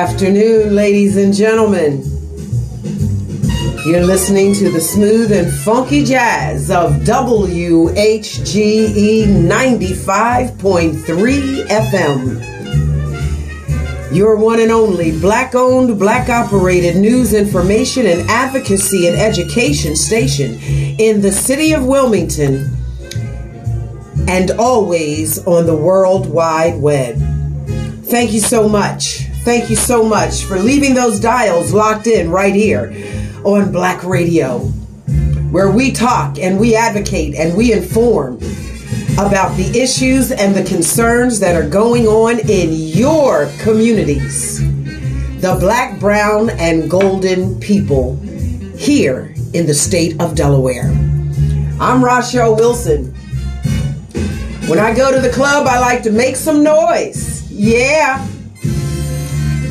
Afternoon, ladies and gentlemen. You're listening to the smooth and funky jazz of WHGE 95.3 FM. Your one and only black owned, black operated news, information, and advocacy and education station in the city of Wilmington and always on the World Wide Web. Thank you so much. Thank you so much for leaving those dials locked in right here on Black Radio, where we talk and we advocate and we inform about the issues and the concerns that are going on in your communities. The black, brown, and golden people here in the state of Delaware. I'm Rachelle Wilson. When I go to the club, I like to make some noise. Yeah.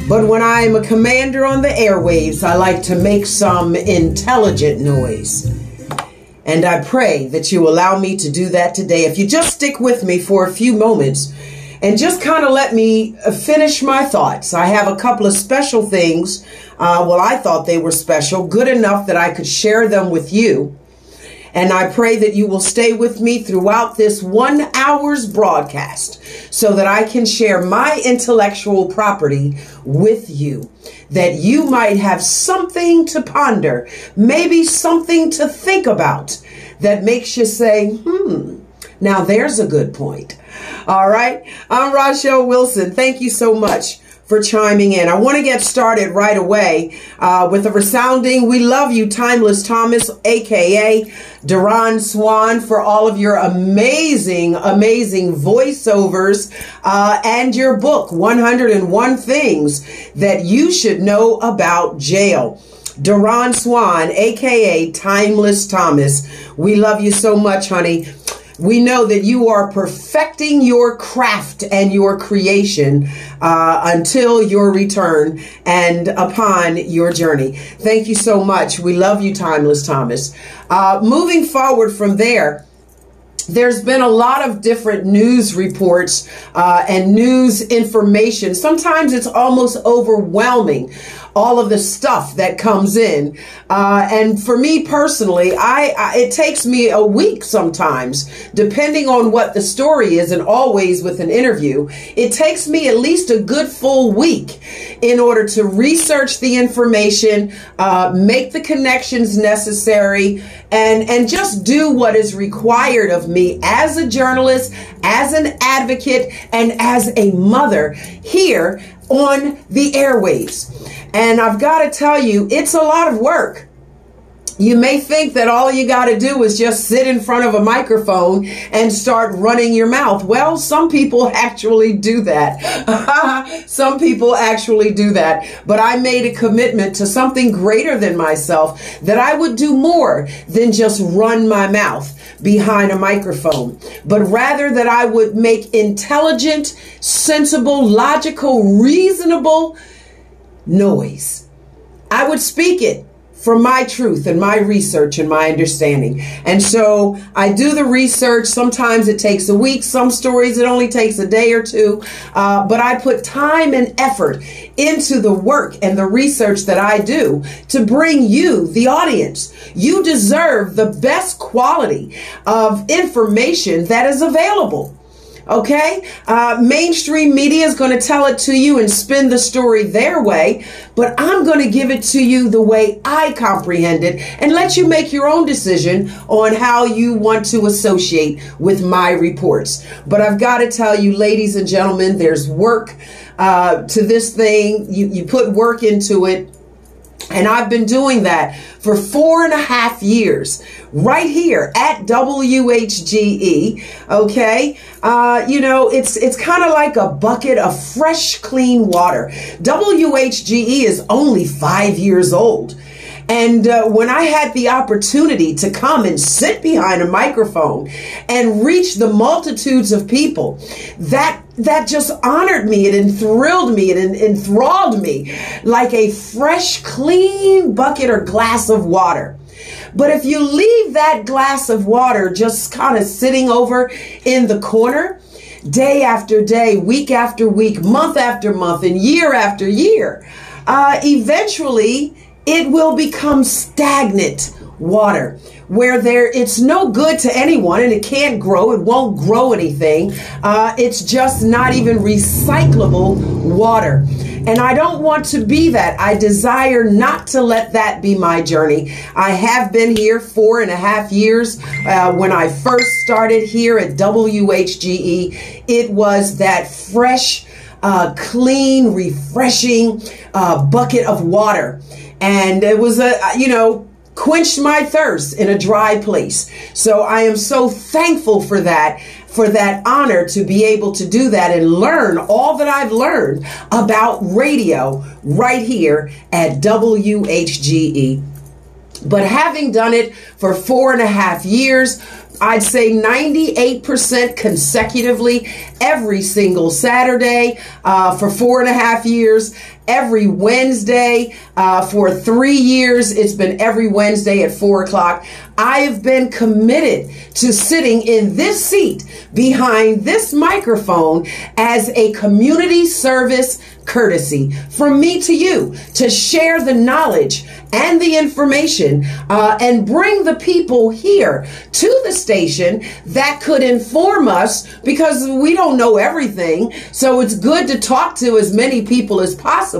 But when I am a commander on the airwaves, I like to make some intelligent noise. And I pray that you allow me to do that today. If you just stick with me for a few moments and just kind of let me uh, finish my thoughts. I have a couple of special things. Uh, well, I thought they were special, good enough that I could share them with you. And I pray that you will stay with me throughout this one hour's broadcast so that I can share my intellectual property with you. That you might have something to ponder, maybe something to think about that makes you say, hmm, now there's a good point. All right. I'm Rachelle Wilson. Thank you so much for chiming in. I want to get started right away uh, with a resounding "We love you, Timeless Thomas, aka Duran Swan, for all of your amazing, amazing voiceovers uh, and your book, 101 Things That You Should Know About Jail." Duran Swan, aka Timeless Thomas. We love you so much, honey we know that you are perfecting your craft and your creation uh, until your return and upon your journey. Thank you so much. We love you, Timeless Thomas. Uh, moving forward from there, there's been a lot of different news reports uh, and news information. Sometimes it's almost overwhelming all of the stuff that comes in. Uh, and for me personally, I, I, it takes me a week sometimes, depending on what the story is, and always with an interview. It takes me at least a good full week in order to research the information, uh, make the connections necessary, and and just do what is required of me as a journalist, as an advocate, and as a mother here on the airwaves. And I've got to tell you, it's a lot of work. You may think that all you got to do is just sit in front of a microphone and start running your mouth. Well, some people actually do that. some people actually do that. But I made a commitment to something greater than myself that I would do more than just run my mouth behind a microphone, but rather that I would make intelligent, sensible, logical, reasonable noise. I would speak it from my truth and my research and my understanding. And so I do the research. Sometimes it takes a week. Some stories it only takes a day or two. Uh, but I put time and effort into the work and the research that I do to bring you, the audience. You deserve the best quality of information that is available. Okay? Uh, mainstream media is going to tell it to you and spin the story their way, but I'm going to give it to you the way I comprehend it and let you make your own decision on how you want to associate with my reports. But I've got to tell you, ladies and gentlemen, there's work uh, to this thing. You, you put work into it and I've been doing that for four and a half years right here at WHGE. Okay. Uh, you know, it's, it's kind of like a bucket of fresh, clean water. WHGE is only five years old. And uh, when I had the opportunity to come and sit behind a microphone and reach the multitudes of people, that that just honored me. It enthrilled me. It enthralled me like a fresh, clean bucket or glass of water. But if you leave that glass of water just kind of sitting over in the corner, day after day, week after week, month after month, and year after year, uh, eventually it will become stagnant water where there it's no good to anyone and it can't grow it won't grow anything uh, it's just not even recyclable water and I don't want to be that. I desire not to let that be my journey. I have been here four and a half years. Uh, when I first started here at WHGE, it was that fresh, uh, clean, refreshing uh, bucket of water. And it was a, you know, quenched my thirst in a dry place. So I am so thankful for that, for that honor to be able to do that and learn all that I've learned about radio right here at WHGE. But having done it for four and a half years, I'd say 98% consecutively every single Saturday uh, for four and a half years, every Wednesday uh, for three years. It's been every Wednesday at four o'clock. I have been committed to sitting in this seat behind this microphone as a community service courtesy from me to you to share the knowledge and the information uh, and bring the people here to the station that could inform us because we don't know everything. So it's good to talk to as many people as possible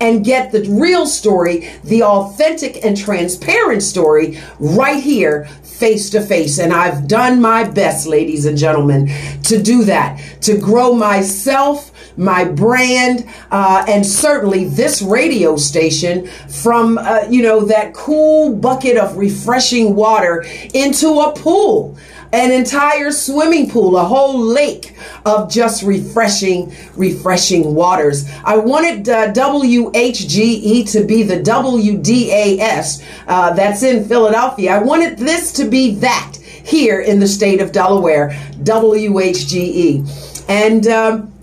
and get the real story, the authentic and transparent story right here face to face. And I've done my best, ladies and gentlemen, to do that, to grow myself my brand, uh, and certainly this radio station from, uh, you know, that cool bucket of refreshing water into a pool an entire swimming pool, a whole lake of just refreshing, refreshing waters. I wanted uh, WHGE to be the WDAS uh, that's in Philadelphia. I wanted this to be that here in the state of Delaware, WHGE. And, um,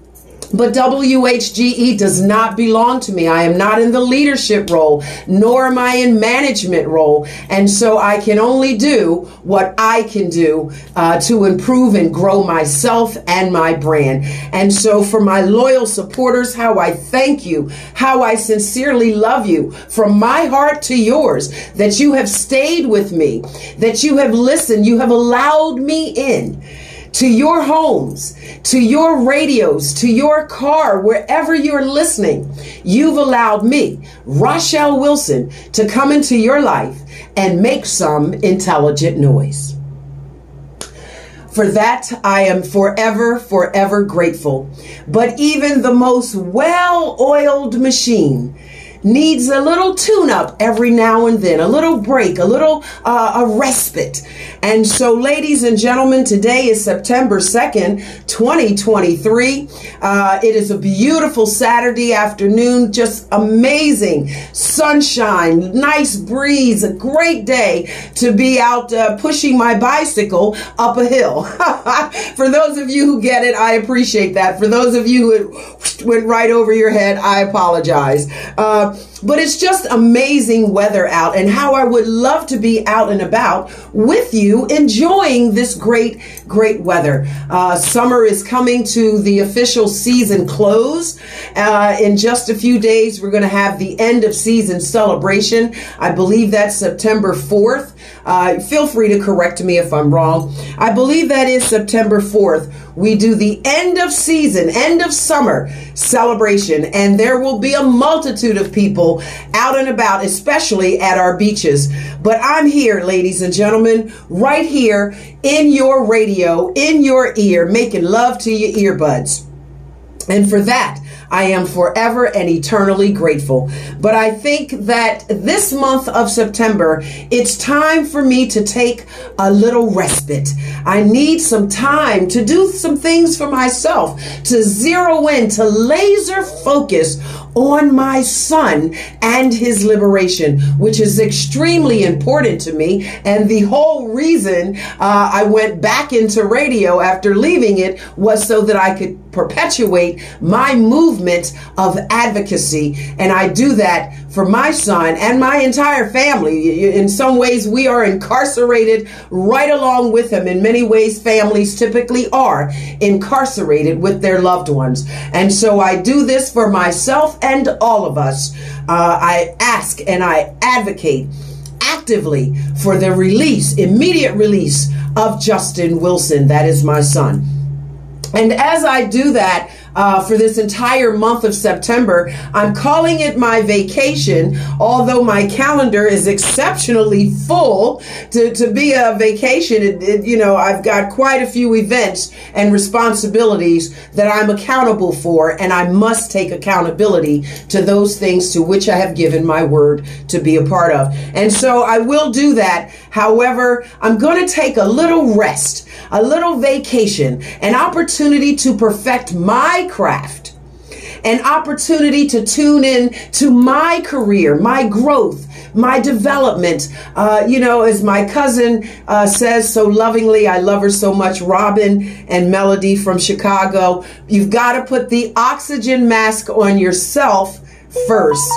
but WHGE does not belong to me. I am not in the leadership role, nor am I in management role. And so I can only do what I can do uh, to improve and grow myself and my brand. And so for my loyal supporters, how I thank you, how I sincerely love you from my heart to yours, that you have stayed with me, that you have listened, you have allowed me in to your homes, to your radios, to your car, wherever you're listening. You've allowed me, Rachelle Wilson, to come into your life and make some intelligent noise. For that, I am forever, forever grateful. But even the most well oiled machine needs a little tune up every now and then, a little break, a little uh, a respite. And so, ladies and gentlemen, today is September 2nd, 2023. Uh, it is a beautiful Saturday afternoon, just amazing sunshine, nice breeze, a great day to be out uh, pushing my bicycle up a hill. For those of you who get it, I appreciate that. For those of you who went right over your head, I apologize. Uh, but it's just amazing weather out and how I would love to be out and about with you enjoying this great, great weather. Uh, summer is coming to the official season close. Uh, in just a few days, we're going to have the end of season celebration. I believe that's September 4th. Uh, feel free to correct me if I'm wrong. I believe that is September 4th. We do the end of season, end of summer celebration, and there will be a multitude of people out and about, especially at our beaches. But I'm here, ladies and gentlemen, right here in your radio, in your ear, making love to your earbuds. And for that, I am forever and eternally grateful. But I think that this month of September, it's time for me to take a little respite. I need some time to do some things for myself, to zero in, to laser focus on my son and his liberation, which is extremely important to me. And the whole reason uh, I went back into radio after leaving it was so that I could perpetuate my movement of advocacy. And I do that for my son and my entire family. In some ways, we are incarcerated right along with him. In many ways, families typically are incarcerated with their loved ones. And so I do this for myself and all of us. Uh, I ask and I advocate actively for the release, immediate release of Justyn Wilson. That is my son. And as I do that, uh, for this entire month of September. I'm calling it my vacation, although my calendar is exceptionally full to, to be a vacation. It, it, you know, I've got quite a few events and responsibilities that I'm accountable for, and I must take accountability to those things to which I have given my word to be a part of. And so I will do that. However, I'm going to take a little rest, a little vacation, an opportunity to perfect my craft, an opportunity to tune in to my career, my growth, my development. Uh, you know, as my cousin uh, says so lovingly, I love her so much, Robin and Melody from Chicago. You've got to put the oxygen mask on yourself first,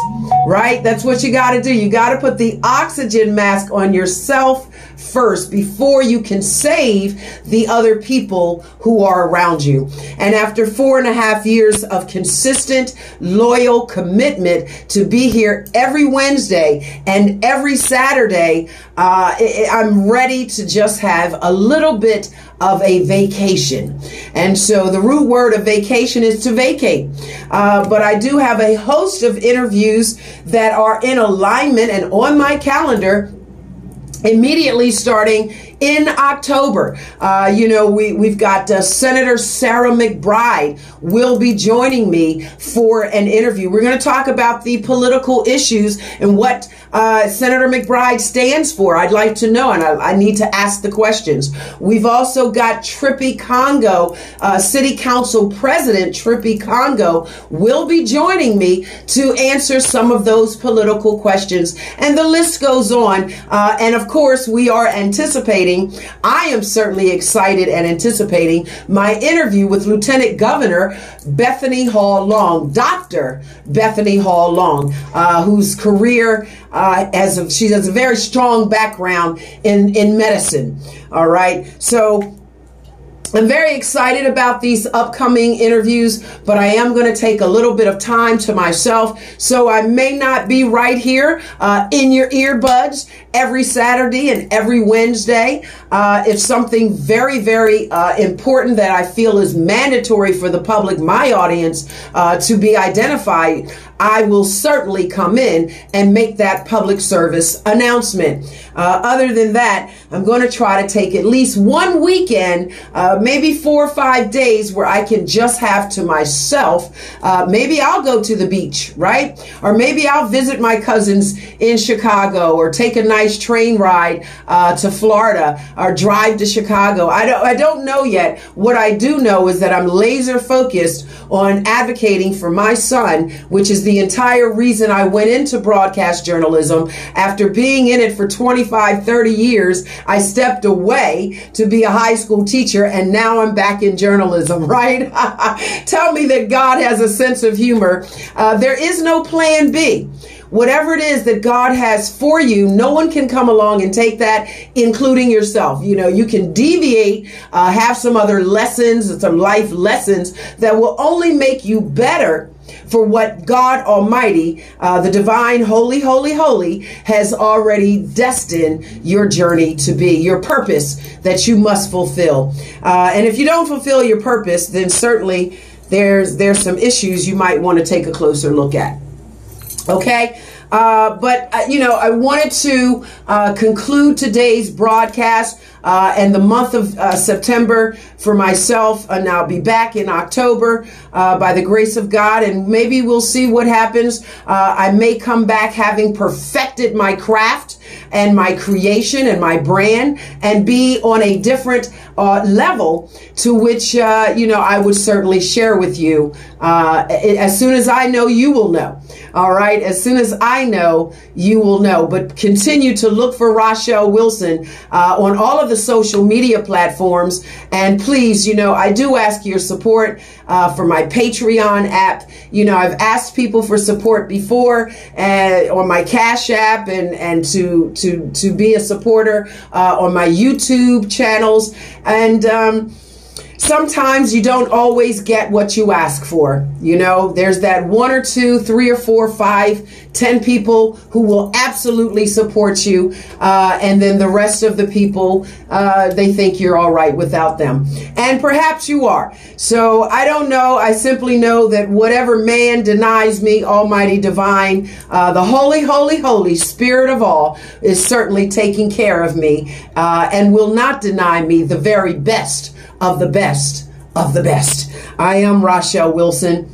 right? That's what you got to do. You got to put the oxygen mask on yourself first before you can save the other people who are around you. And after four and a half years of consistent, loyal commitment to be here every Wednesday and every Saturday, uh, I'm ready to just have a little bit of a vacation. And so the root word of vacation is to vacate. Uh, but I do have a host of interviews that are in alignment and on my calendar immediately starting in October. Uh, you know, we, we've got uh, Senator Sarah McBride will be joining me for an interview. We're going to talk about the political issues and what uh, Senator McBride stands for. I'd like to know, and I, I, need to ask the questions. We've also got Trippi Congo, uh, City Council President Trippi Congo will be joining me to answer some of those political questions. And the list goes on. Uh, and of course, we are anticipating I am certainly excited and anticipating my interview with Lieutenant Governor Bethany Hall Long, Dr. Bethany Hall Long, uh, whose career uh, as a, she has a very strong background in, in medicine. All right. So I'm very excited about these upcoming interviews, but I am going to take a little bit of time to myself. So I may not be right here uh, in your earbuds every Saturday and every Wednesday. Uh, it's something very, very uh, important that I feel is mandatory for the public, my audience, uh, to be identified. I will certainly come in and make that public service announcement. Uh, other than that, I'm going to try to take at least one weekend, uh, maybe four or five days where I can just have to myself. Uh, maybe I'll go to the beach, right? Or maybe I'll visit my cousins in Chicago or take a nice train ride to Florida or drive to Chicago. I don't, I don't know yet. What I do know is that I'm laser focused on advocating for my son, which is the entire reason I went into broadcast journalism. After being in it for 25, 30 years, I stepped away to be a high school teacher and now I'm back in journalism, right? Tell me that God has a sense of humor. Uh, there is no plan B whatever it is that God has for you, no one can come along and take that, including yourself. You know, you can deviate, uh, have some other lessons, some life lessons that will only make you better for what God Almighty, uh, the divine, holy, holy, holy, has already destined your journey to be, your purpose that you must fulfill. Uh, and if you don't fulfill your purpose, then certainly there's there's some issues you might want to take a closer look at. Okay. Uh, but, uh, you know, I wanted to uh, conclude today's broadcast uh, and the month of uh, September for myself, and I'll be back in October uh, by the grace of God, and maybe we'll see what happens. Uh, I may come back having perfected my craft and my creation and my brand and be on a different uh, level to which, uh, you know, I would certainly share with you. Uh, as soon as I know, you will know. All right. As soon as I know, you will know. But continue to look for Rachelle Wilson uh, on all of the social media platforms. And please, you know, I do ask your support uh, for my Patreon app. You know, I've asked people for support before uh, on my Cash app and, and to, to, to be a supporter uh, on my YouTube channels. And, um, sometimes you don't always get what you ask for. You know, there's that one or two, three or four, five, ten people who will absolutely support you. Uh, and then the rest of the people, uh, they think you're all right without them. And perhaps you are. So I don't know. I simply know that whatever man denies me, Almighty Divine, uh, the Holy, Holy, Holy Spirit of all is certainly taking care of me uh, and will not deny me the very best of the best of the best. I am Rachelle Wilson.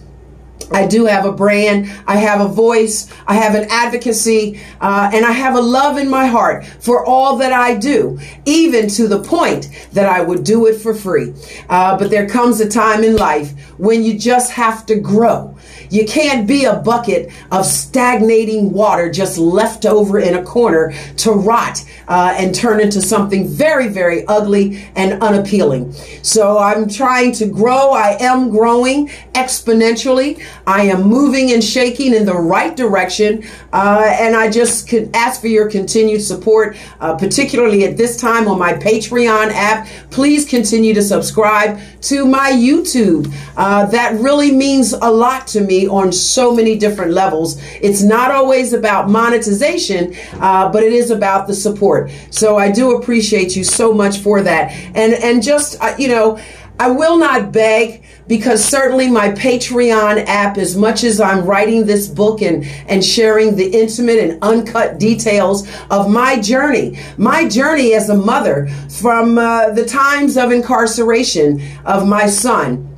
I do have a brand. I have a voice. I have an advocacy, uh, and I have a love in my heart for all that I do, even to the point that I would do it for free. Uh, but there comes a time in life when you just have to grow. You can't be a bucket of stagnating water just left over in a corner to rot uh, and turn into something very, very ugly and unappealing. So I'm trying to grow. I am growing exponentially. I am moving and shaking in the right direction. Uh, and I just could ask for your continued support, uh, particularly at this time on my Patreon app. Please continue to subscribe to my YouTube. Uh, that really means a lot to me on so many different levels. It's not always about monetization, uh, but it is about the support. So I do appreciate you so much for that. And, and just, uh, you know, I will not beg because certainly my Patreon app, as much as I'm writing this book and, and sharing the intimate and uncut details of my journey, my journey as a mother from uh, the times of incarceration of my son.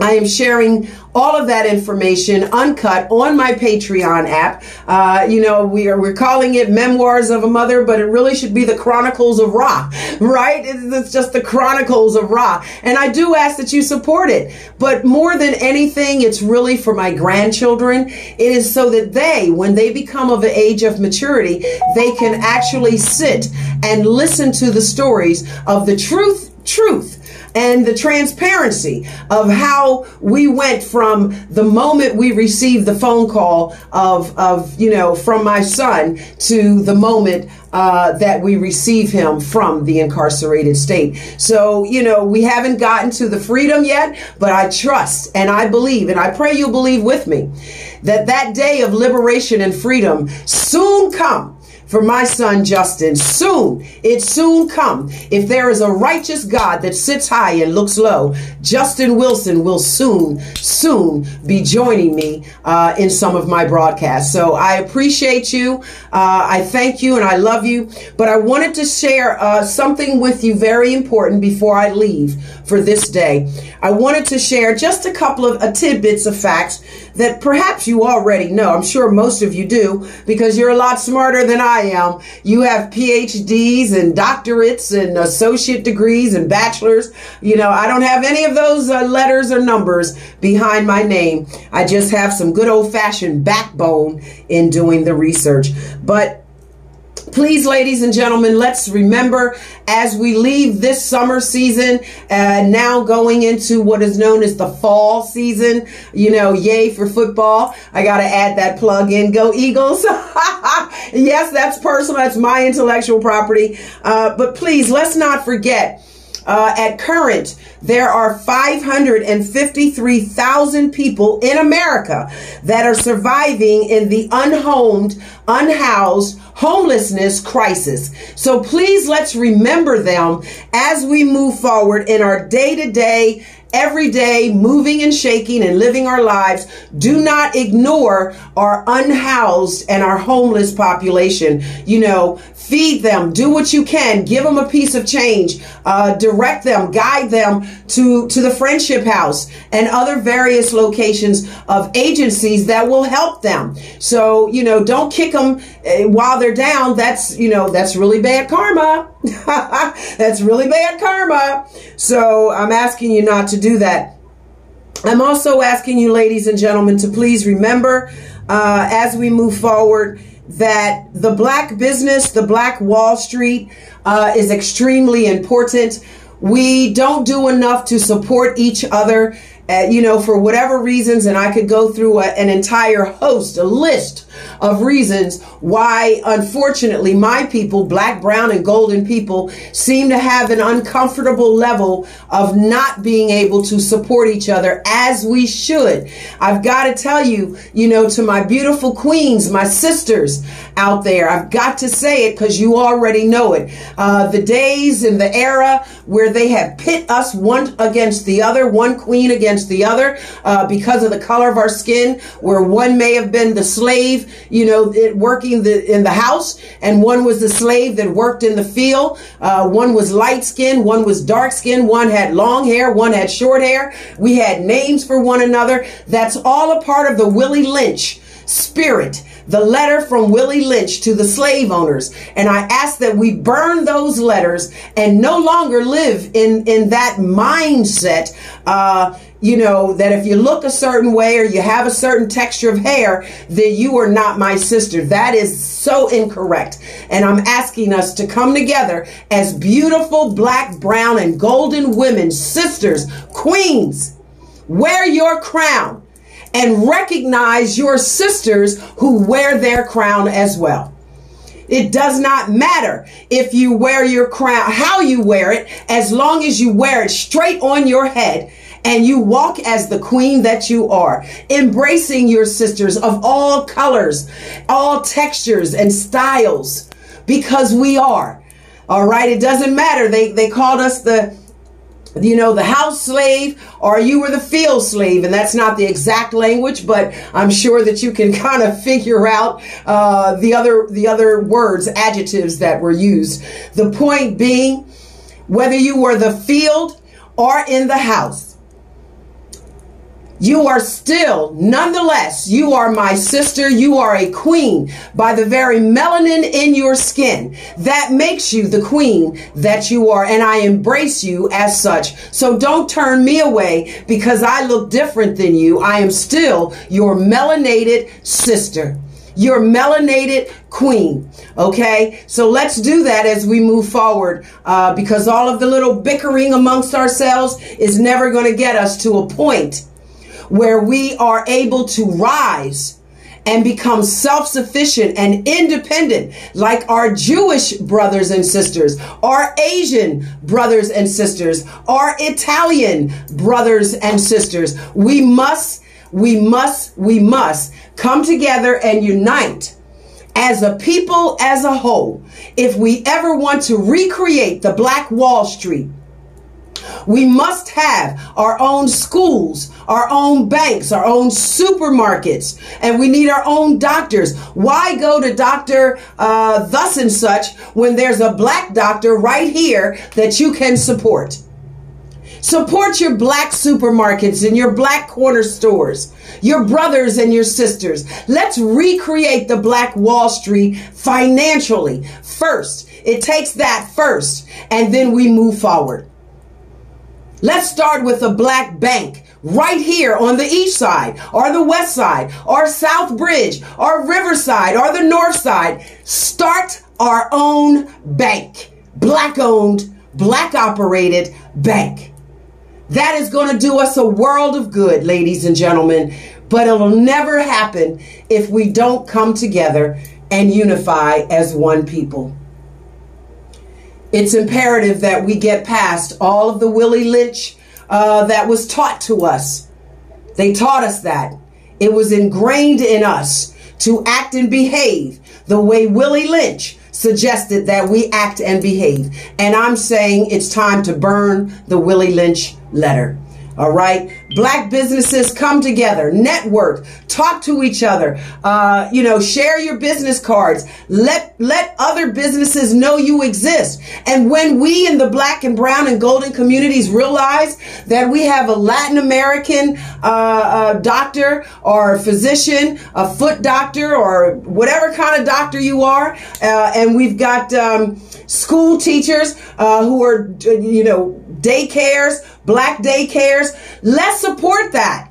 I am sharing all of that information uncut on my Patreon app. Uh, you know, we are, we're calling it Memoirs of a Mother, but it really should be the Chronicles of Ra, right? It's just the Chronicles of Ra. And I do ask that you support it. But more than anything, it's really for my grandchildren. It is so that they, when they become of the age of maturity, they can actually sit and listen to the stories of the truth, truth and the transparency of how we went from the moment we received the phone call of, of you know, from my son to the moment uh, that we receive him from the incarcerated state. So, you know, we haven't gotten to the freedom yet, but I trust and I believe, and I pray you believe with me, that that day of liberation and freedom soon come for my son Justyn. Soon, it soon come. If there is a righteous God that sits high and looks low, Justyn Wilson will soon, soon be joining me uh, in some of my broadcasts. So I appreciate you. Uh, I thank you and I love you. But I wanted to share uh, something with you very important before I leave for this day. I wanted to share just a couple of uh, tidbits of facts that perhaps you already know. I'm sure most of you do because you're a lot smarter than I am. You have PhDs and doctorates and associate degrees and bachelors. You know, I don't have any of those uh, letters or numbers behind my name. I just have some good old fashioned backbone in doing the research. But please, ladies and gentlemen, let's remember as we leave this summer season, uh, now going into what is known as the fall season. You know, yay for football. I got to add that plug in. Go Eagles. yes, that's personal. That's my intellectual property. Uh, but please, let's not forget uh, at current, there are 553,000 people in America that are surviving in the unhomed, unhoused homelessness crisis. So please let's remember them as we move forward in our day to day every day, moving and shaking and living our lives. Do not ignore our unhoused and our homeless population. You know, feed them, do what you can, give them a piece of change, uh, direct them, guide them to, to the friendship house and other various locations of agencies that will help them. So, you know, don't kick them uh, while they're down. That's, you know, that's really bad karma. that's really bad karma. So I'm asking you not to do that. I'm also asking you, ladies and gentlemen, to please remember uh, as we move forward that the black business, the black Wall Street, uh, is extremely important. We don't do enough to support each other uh, you know, for whatever reasons, and I could go through a, an entire host, a list of reasons why, unfortunately, my people, black, brown, and golden people, seem to have an uncomfortable level of not being able to support each other as we should. I've got to tell you, you know, to my beautiful queens, my sisters out there, I've got to say it because you already know it. Uh, the days and the era where they have pit us one against the other, one queen against against the other uh, because of the color of our skin, where one may have been the slave, you know, it, working the, in the house, and one was the slave that worked in the field. Uh, one was light skinned, one was dark skinned, one had long hair, one had short hair. We had names for one another. That's all a part of the Willie Lynch spirit the letter from Willie Lynch to the slave owners. And I ask that we burn those letters and no longer live in, in that mindset, uh, you know, that if you look a certain way or you have a certain texture of hair, then you are not my sister. That is so incorrect. And I'm asking us to come together as beautiful black, brown, and golden women, sisters, queens. Wear your crown and recognize your sisters who wear their crown as well. It does not matter if you wear your crown, how you wear it, as long as you wear it straight on your head and you walk as the queen that you are, embracing your sisters of all colors, all textures and styles, because we are. All right. It doesn't matter. They, they called us the, you know, the house slave or you were the field slave. And that's not the exact language, but I'm sure that you can kind of figure out, uh, the other, the other words, adjectives that were used. The point being, whether you were the field or in the house, you are still, nonetheless, you are my sister. You are a queen by the very melanin in your skin. That makes you the queen that you are. And I embrace you as such. So don't turn me away because I look different than you. I am still your melanated sister your melanated queen. Okay, so let's do that as we move forward uh, because all of the little bickering amongst ourselves is never going to get us to a point where we are able to rise and become self sufficient and independent, like our Jewish brothers and sisters, our Asian brothers and sisters, our Italian brothers and sisters. We must, we must, we must come together and unite as a people as a whole. If we ever want to recreate the Black Wall Street, we must have our own schools, our own banks, our own supermarkets, and we need our own doctors. Why go to Dr. Uh, thus and such when there's a black doctor right here that you can support? Support your black supermarkets and your black corner stores, your brothers and your sisters. Let's recreate the Black Wall Street financially first. It takes that first, and then we move forward. Let's start with a black bank right here on the east side or the west side or South Bridge or Riverside or the north side. Start our own bank. Black owned, black operated bank. That is going to do us a world of good, ladies and gentlemen, but it'll never happen if we don't come together and unify as one people it's imperative that we get past all of the Willie Lynch uh, that was taught to us. They taught us that. It was ingrained in us to act and behave the way Willie Lynch suggested that we act and behave. And I'm saying it's time to burn the Willie Lynch letter. All right. Black businesses come together, network, talk to each other, uh, you know, share your business cards. Let, let other businesses know you exist. And when we in the black and brown and golden communities realize that we have a Latin American, uh, uh, doctor or a physician, a foot doctor or whatever kind of doctor you are, uh, and we've got, um, school teachers, uh, who are, you know, daycares, black daycares. Let's support that.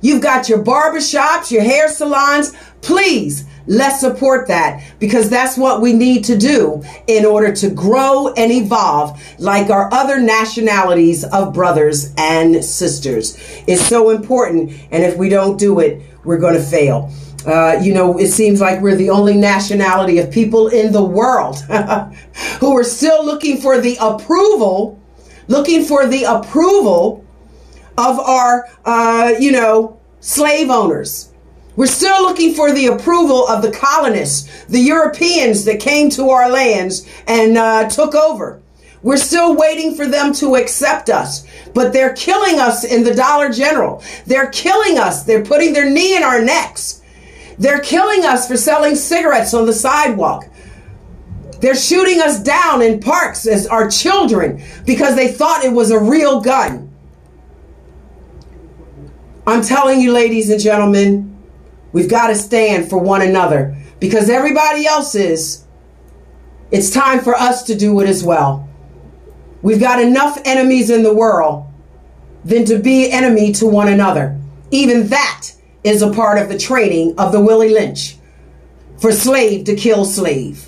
You've got your barbershops, your hair salons. Please, let's support that because that's what we need to do in order to grow and evolve like our other nationalities of brothers and sisters. It's so important. And if we don't do it, we're going to fail. Uh, you know, it seems like we're the only nationality of people in the world who are still looking for the approval looking for the approval of our, uh, you know, slave owners. We're still looking for the approval of the colonists, the Europeans that came to our lands and uh, took over. We're still waiting for them to accept us, but they're killing us in the Dollar General. They're killing us. They're putting their knee in our necks. They're killing us for selling cigarettes on the sidewalk. They're shooting us down in parks as our children because they thought it was a real gun. I'm telling you, ladies and gentlemen, we've got to stand for one another because everybody else is. It's time for us to do it as well. We've got enough enemies in the world than to be enemy to one another. Even that is a part of the training of the Willie Lynch for slave to kill slave.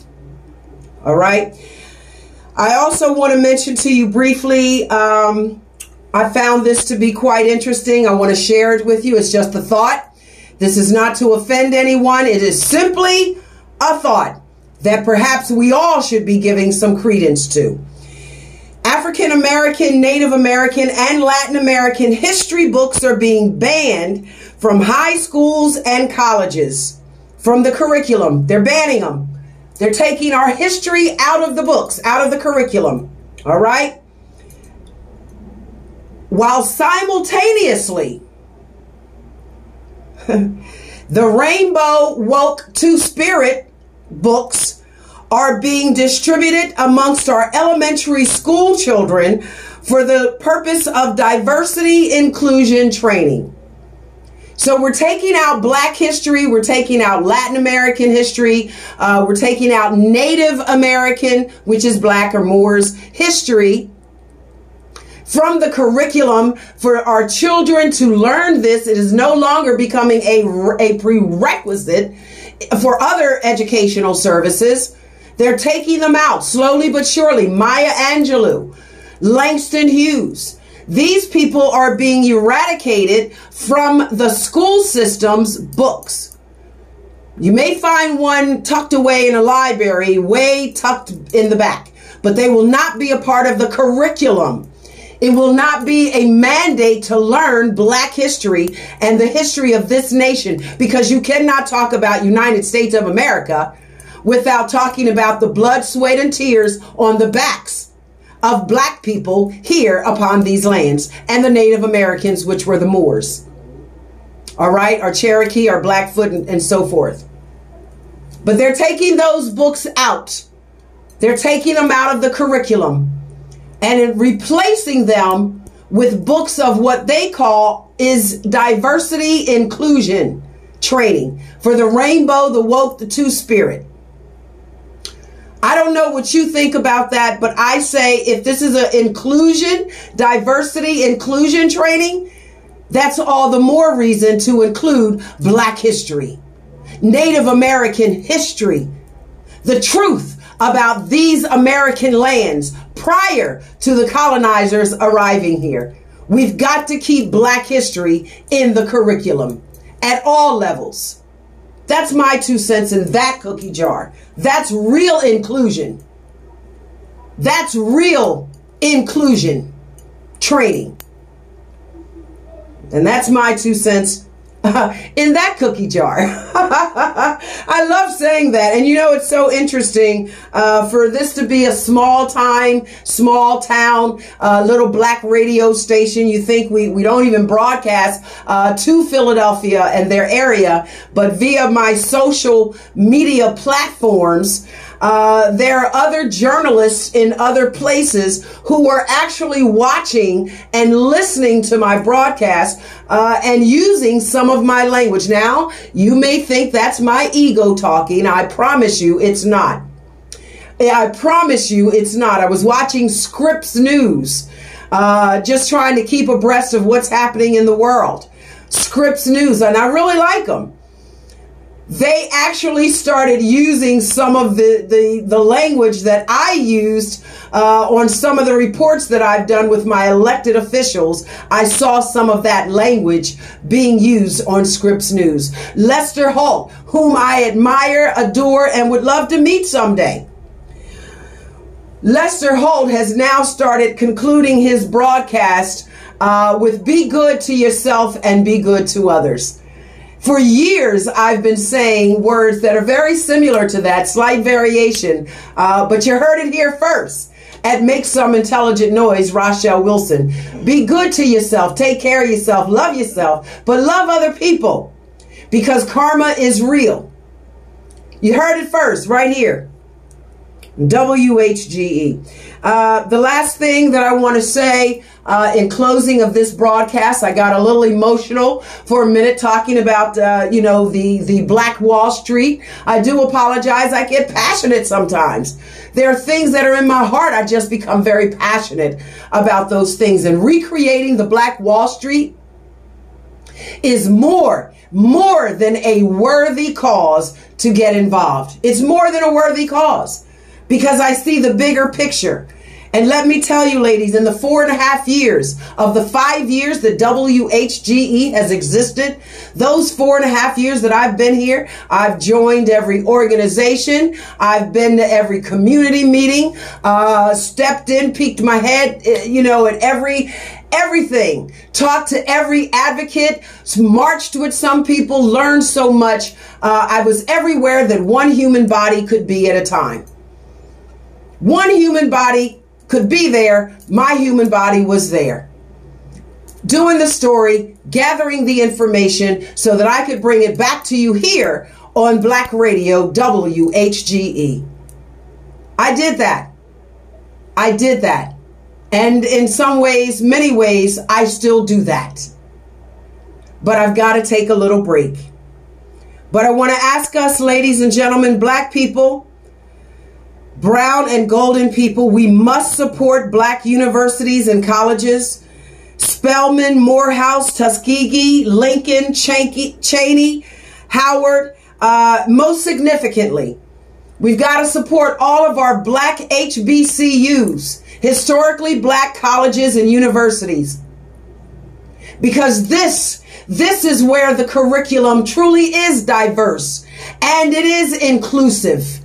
All right. I also want to mention to you briefly. Um, I found this to be quite interesting. I want to share it with you. It's just a thought. This is not to offend anyone. It is simply a thought that perhaps we all should be giving some credence to. African American, Native American, and Latin American history books are being banned from high schools and colleges from the curriculum. They're banning them. They're taking our history out of the books, out of the curriculum. All right? While simultaneously, the Rainbow Woke Two Spirit books are being distributed amongst our elementary school children for the purpose of diversity inclusion training. So we're taking out black history, we're taking out Latin American history, uh, we're taking out Native American, which is black or Moors history from the curriculum for our children to learn this. It is no longer becoming a, a prerequisite for other educational services. They're taking them out slowly but surely. Maya Angelou, Langston Hughes, these people are being eradicated from the school system's books. You may find one tucked away in a library, way tucked in the back, but they will not be a part of the curriculum. It will not be a mandate to learn black history and the history of this nation because you cannot talk about United States of America without talking about the blood, sweat, and tears on the backs of black people here upon these lands and the Native Americans, which were the Moors. All right, our Cherokee, our Blackfoot, and, and so forth. But they're taking those books out. They're taking them out of the curriculum and in replacing them with books of what they call is diversity inclusion training for the rainbow, the woke, the two spirit. I don't know what you think about that, but I say if this is an inclusion, diversity, inclusion training, that's all the more reason to include Black history, Native American history, the truth about these American lands prior to the colonizers arriving here. We've got to keep Black history in the curriculum at all levels. That's my two cents in that cookie jar. That's real inclusion. That's real inclusion training. And that's my two cents in that cookie jar. I love saying that. And you know, it's so interesting uh, for this to be a small time, small town, uh, little black radio station. You think we, we don't even broadcast uh, to Philadelphia and their area, but via my social media platforms, uh, there are other journalists in other places who are actually watching and listening to my broadcast uh, and using some of my language. Now, you may think that's my ego talking. I promise you it's not. I promise you it's not. I was watching Scripps News, uh, just trying to keep abreast of what's happening in the world. Scripps News, and I really like them they actually started using some of the, the, the language that I used uh, on some of the reports that I've done with my elected officials. I saw some of that language being used on Scripps News. Lester Holt, whom I admire, adore, and would love to meet someday. Lester Holt has now started concluding his broadcast uh, with be good to yourself and be good to others. For years, I've been saying words that are very similar to that, slight variation, uh, but you heard it here first. At Make Some Intelligent Noise, Rachelle Wilson. Be good to yourself, take care of yourself, love yourself, but love other people because karma is real. You heard it first, right here. WHGE. Uh, the last thing that I want to say uh, in closing of this broadcast, I got a little emotional for a minute talking about, uh, you know, the, the Black Wall Street. I do apologize. I get passionate sometimes. There are things that are in my heart. I just become very passionate about those things. And recreating the Black Wall Street is more, more than a worthy cause to get involved. It's more than a worthy cause because I see the bigger picture. And let me tell you, ladies, in the four and a half years of the five years that WHGE has existed, those four and a half years that I've been here, I've joined every organization. I've been to every community meeting, uh, stepped in, peeked my head, uh, you know, at every, everything. Talked to every advocate, marched with some people, learned so much. Uh, I was everywhere that one human body could be at a time. One human body could be there, my human body was there. Doing the story, gathering the information so that I could bring it back to you here on Black Radio WHGE. I did that. I did that. And in some ways, many ways, I still do that. But I've got to take a little break. But I want to ask us, ladies and gentlemen, black people, brown and golden people, we must support black universities and colleges. Spelman, Morehouse, Tuskegee, Lincoln, Cheyney, Howard. Uh, most significantly, we've got to support all of our black HBCUs, historically black colleges and universities. Because this, this is where the curriculum truly is diverse and it is inclusive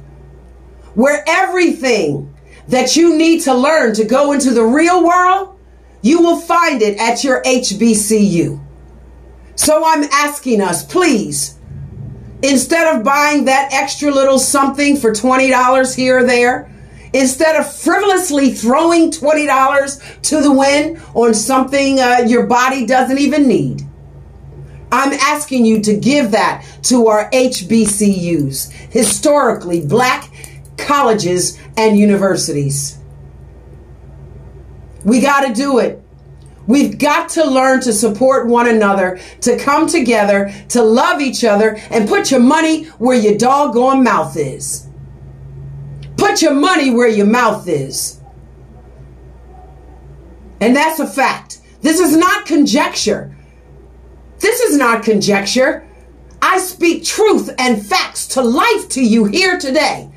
where everything that you need to learn to go into the real world, you will find it at your HBCU. So I'm asking us, please, instead of buying that extra little something for $20 here or there, instead of frivolously throwing $20 to the wind on something uh, your body doesn't even need, I'm asking you to give that to our HBCUs, historically black colleges, and universities. We got to do it. We've got to learn to support one another, to come together, to love each other, and put your money where your doggone mouth is. Put your money where your mouth is. And that's a fact. This is not conjecture. This is not conjecture. I speak truth and facts to life to you here today.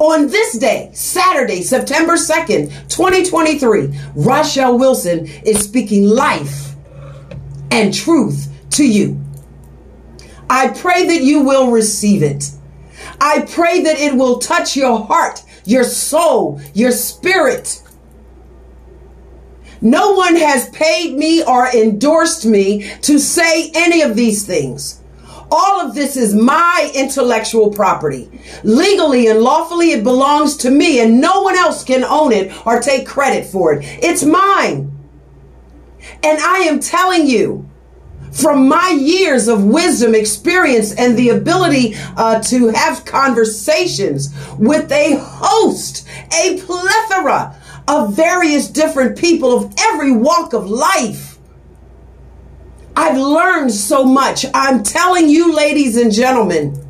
On this day, Saturday, September 2nd, 2023, Rachelle Wilson is speaking life and truth to you. I pray that you will receive it. I pray that it will touch your heart, your soul, your spirit. No one has paid me or endorsed me to say any of these things. All of this is my intellectual property. Legally and lawfully, it belongs to me, and no one else can own it or take credit for it. It's mine. And I am telling you, from my years of wisdom, experience, and the ability uh, to have conversations with a host, a plethora of various different people of every walk of life. I've learned so much. I'm telling you, ladies and gentlemen,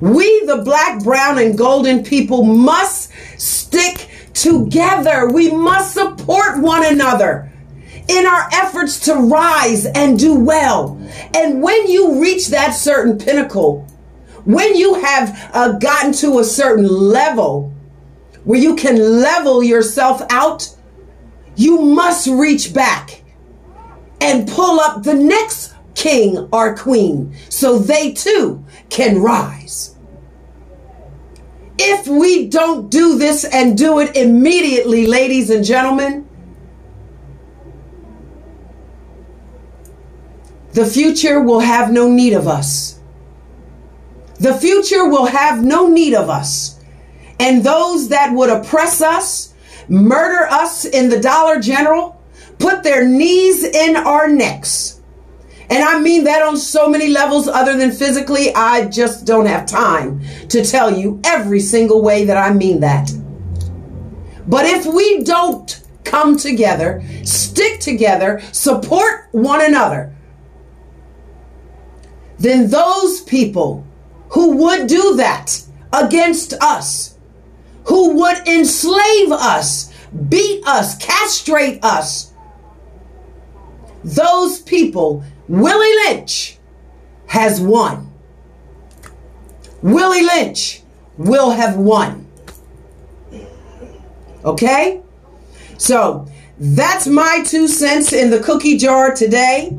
we, the black, brown, and golden people, must stick together. We must support one another in our efforts to rise and do well. And when you reach that certain pinnacle, when you have uh, gotten to a certain level where you can level yourself out, you must reach back and pull up the next king or queen so they too can rise. If we don't do this and do it immediately, ladies and gentlemen, the future will have no need of us. The future will have no need of us. And those that would oppress us, murder us in the Dollar General, put their knees in our necks. And I mean that on so many levels other than physically. I just don't have time to tell you every single way that I mean that. But if we don't come together, stick together, support one another, then those people who would do that against us, who would enslave us, beat us, castrate us, those people, Willie Lynch has won. Willie Lynch will have won. Okay? So that's my two cents in the cookie jar today.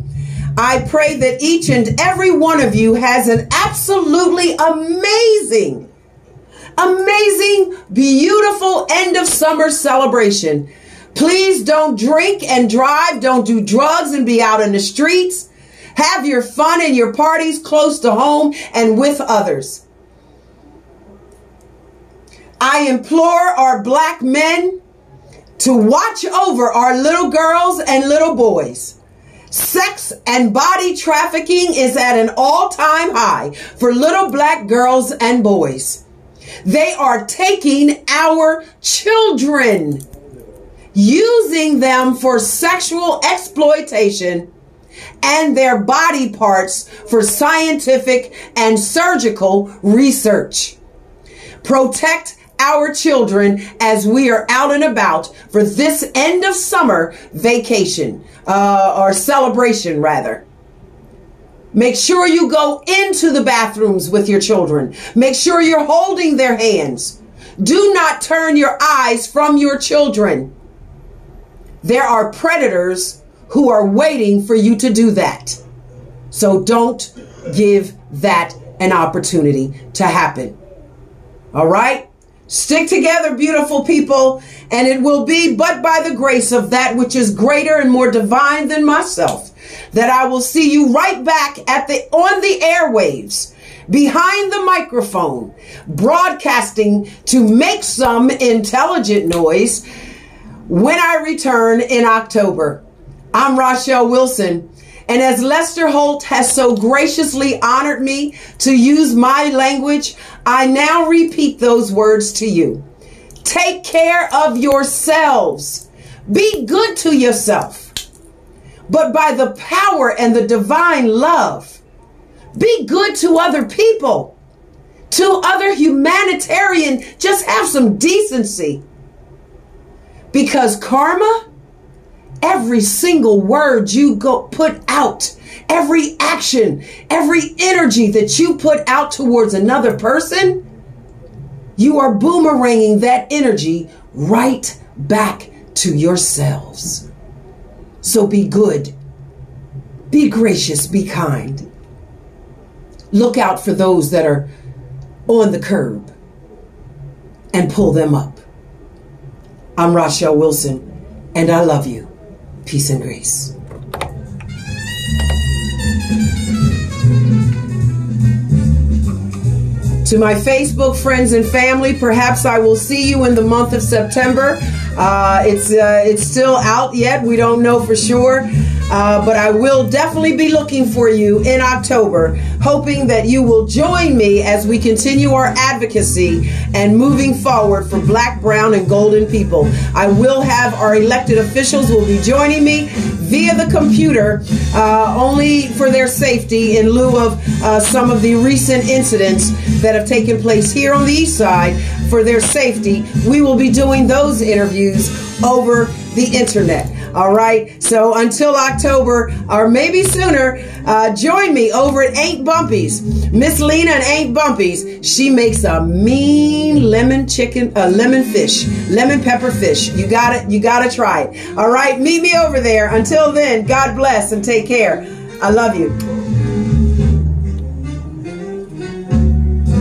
I pray that each and every one of you has an absolutely amazing, amazing, beautiful end of summer celebration. Please don't drink and drive, don't do drugs and be out in the streets. Have your fun and your parties close to home and with others. I implore our black men to watch over our little girls and little boys. Sex and body trafficking is at an all time high for little black girls and boys. They are taking our children, using them for sexual exploitation and their body parts for scientific and surgical research. Protect our children as we are out and about for this end of summer vacation uh, or celebration, rather. Make sure you go into the bathrooms with your children. Make sure you're holding their hands. Do not turn your eyes from your children. There are predators who are waiting for you to do that. So don't give that an opportunity to happen. All right? Stick together, beautiful people, and it will be but by the grace of that which is greater and more divine than myself that I will see you right back at the on the airwaves behind the microphone broadcasting to make some intelligent noise when I return in October. I'm Rachelle Wilson and as Lester Holt has so graciously honored me to use my language, I now repeat those words to you. Take care of yourselves. Be good to yourself. But by the power and the divine love, be good to other people, to other humanitarian. Just have some decency. Because karma every single word you go put out, every action, every energy that you put out towards another person, you are boomeranging that energy right back to yourselves. So be good, be gracious, be kind. Look out for those that are on the curb and pull them up. I'm Rachelle Wilson And I love you. Peace and grace. To my Facebook friends and family, perhaps I will see you in the month of September. Uh, it's uh, it's still out yet. We don't know for sure. Uh, but I will definitely be looking for you in October, hoping that you will join me as we continue our advocacy and moving forward for black, brown, and golden people. I will have our elected officials will be joining me via the computer, uh, only for their safety in lieu of uh, some of the recent incidents that have taken place here on the east side. For their safety, we will be doing those interviews over the internet. All right. So until October or maybe sooner, uh, join me over at Ain't Bumpy's. Miss Lena and Ain't Bumpy's. She makes a mean lemon chicken, a uh, lemon fish, lemon pepper fish. You got it. You got to try it. All right. Meet me over there. Until then, God bless and take care. I love you.